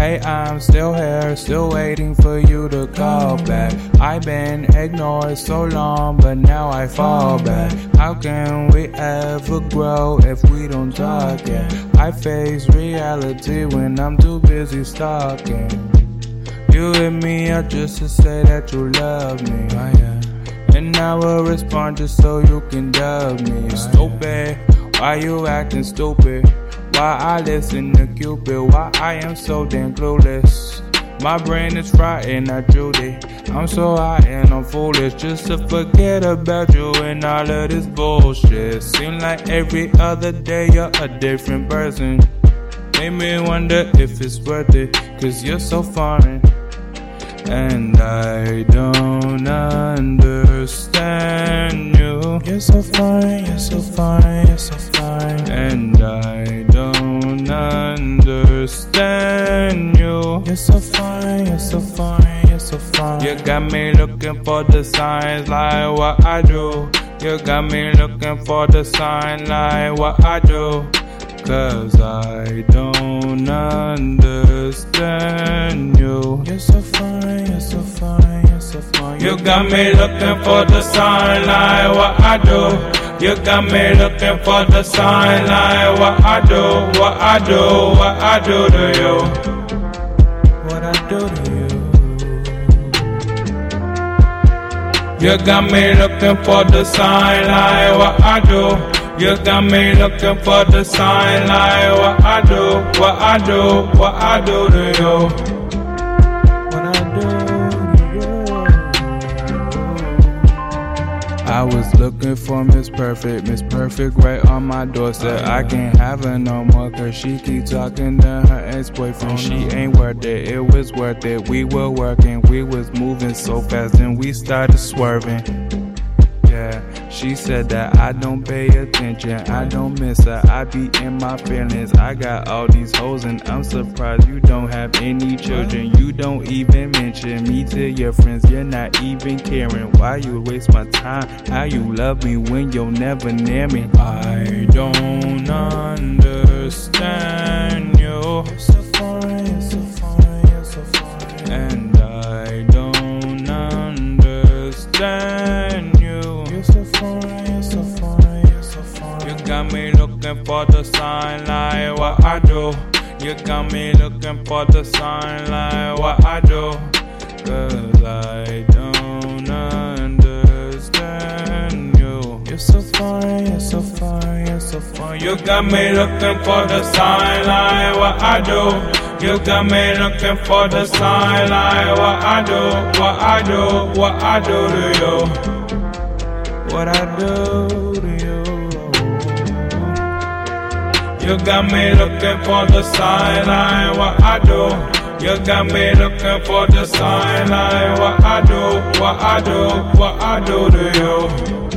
Hey, I'm still here, still waiting for you to call back. I've been ignored so long, but now I fall back. How can we ever grow if we don't talk? Yeah, I face reality when I'm too busy stalking. You hit me up just to say that you love me. Oh, yeah. And I will respond just so you can dub me. Oh, stupid, why you acting stupid? Why I listen to Cupid? Why I am so damn clueless? My brain is fried and not Judy. I'm so high and I'm foolish just to forget about you and all of this bullshit. Seem like every other day you're a different person. Make me wonder if it's worth it, cause you're so foreign. And I don't understand you. You're so fine, you're so fine, you're so fine. You're so fine, you're so fine, you're so fine. You got me looking for the signs like what I do. You got me looking for the sign like what I do. Cause I don't understand you. You're so fine, you're so fine, you're so fine. You got me looking for the sign like what I do. You got me looking for the sign like what I do, what I do, what I do to you. Do to you. You got me looking for the sign like what I do. You got me looking for the sign like what I do, what I do, what I do to you. I was looking for Miss Perfect, Miss Perfect right on my doorstep. Oh, I can't have her no more cause she keep talking to her ex-boyfriend. Oh, she ain't worth it, it was worth it. We were working, we was moving so fast and we started swerving. Yeah, she said that I don't pay attention, I don't miss her, I be in my feelings. I got all these hoes and I'm surprised you don't have any children. You don't even mention me to your friends, you're not even caring. Why you waste my time? How you love me when you're never near me? I don't understand for the like what I do. You got me looking for the sign like what I do. Cause I don't understand you. You're so fine, you're so fine, you're so fine. You got me looking for the sign like what I do. You got me looking for the sign like what I do, what I do, what I do to you. What I do to you. You got me looking for the sign like what I do. You got me looking for the sign like what I do, what I do, what I do to you.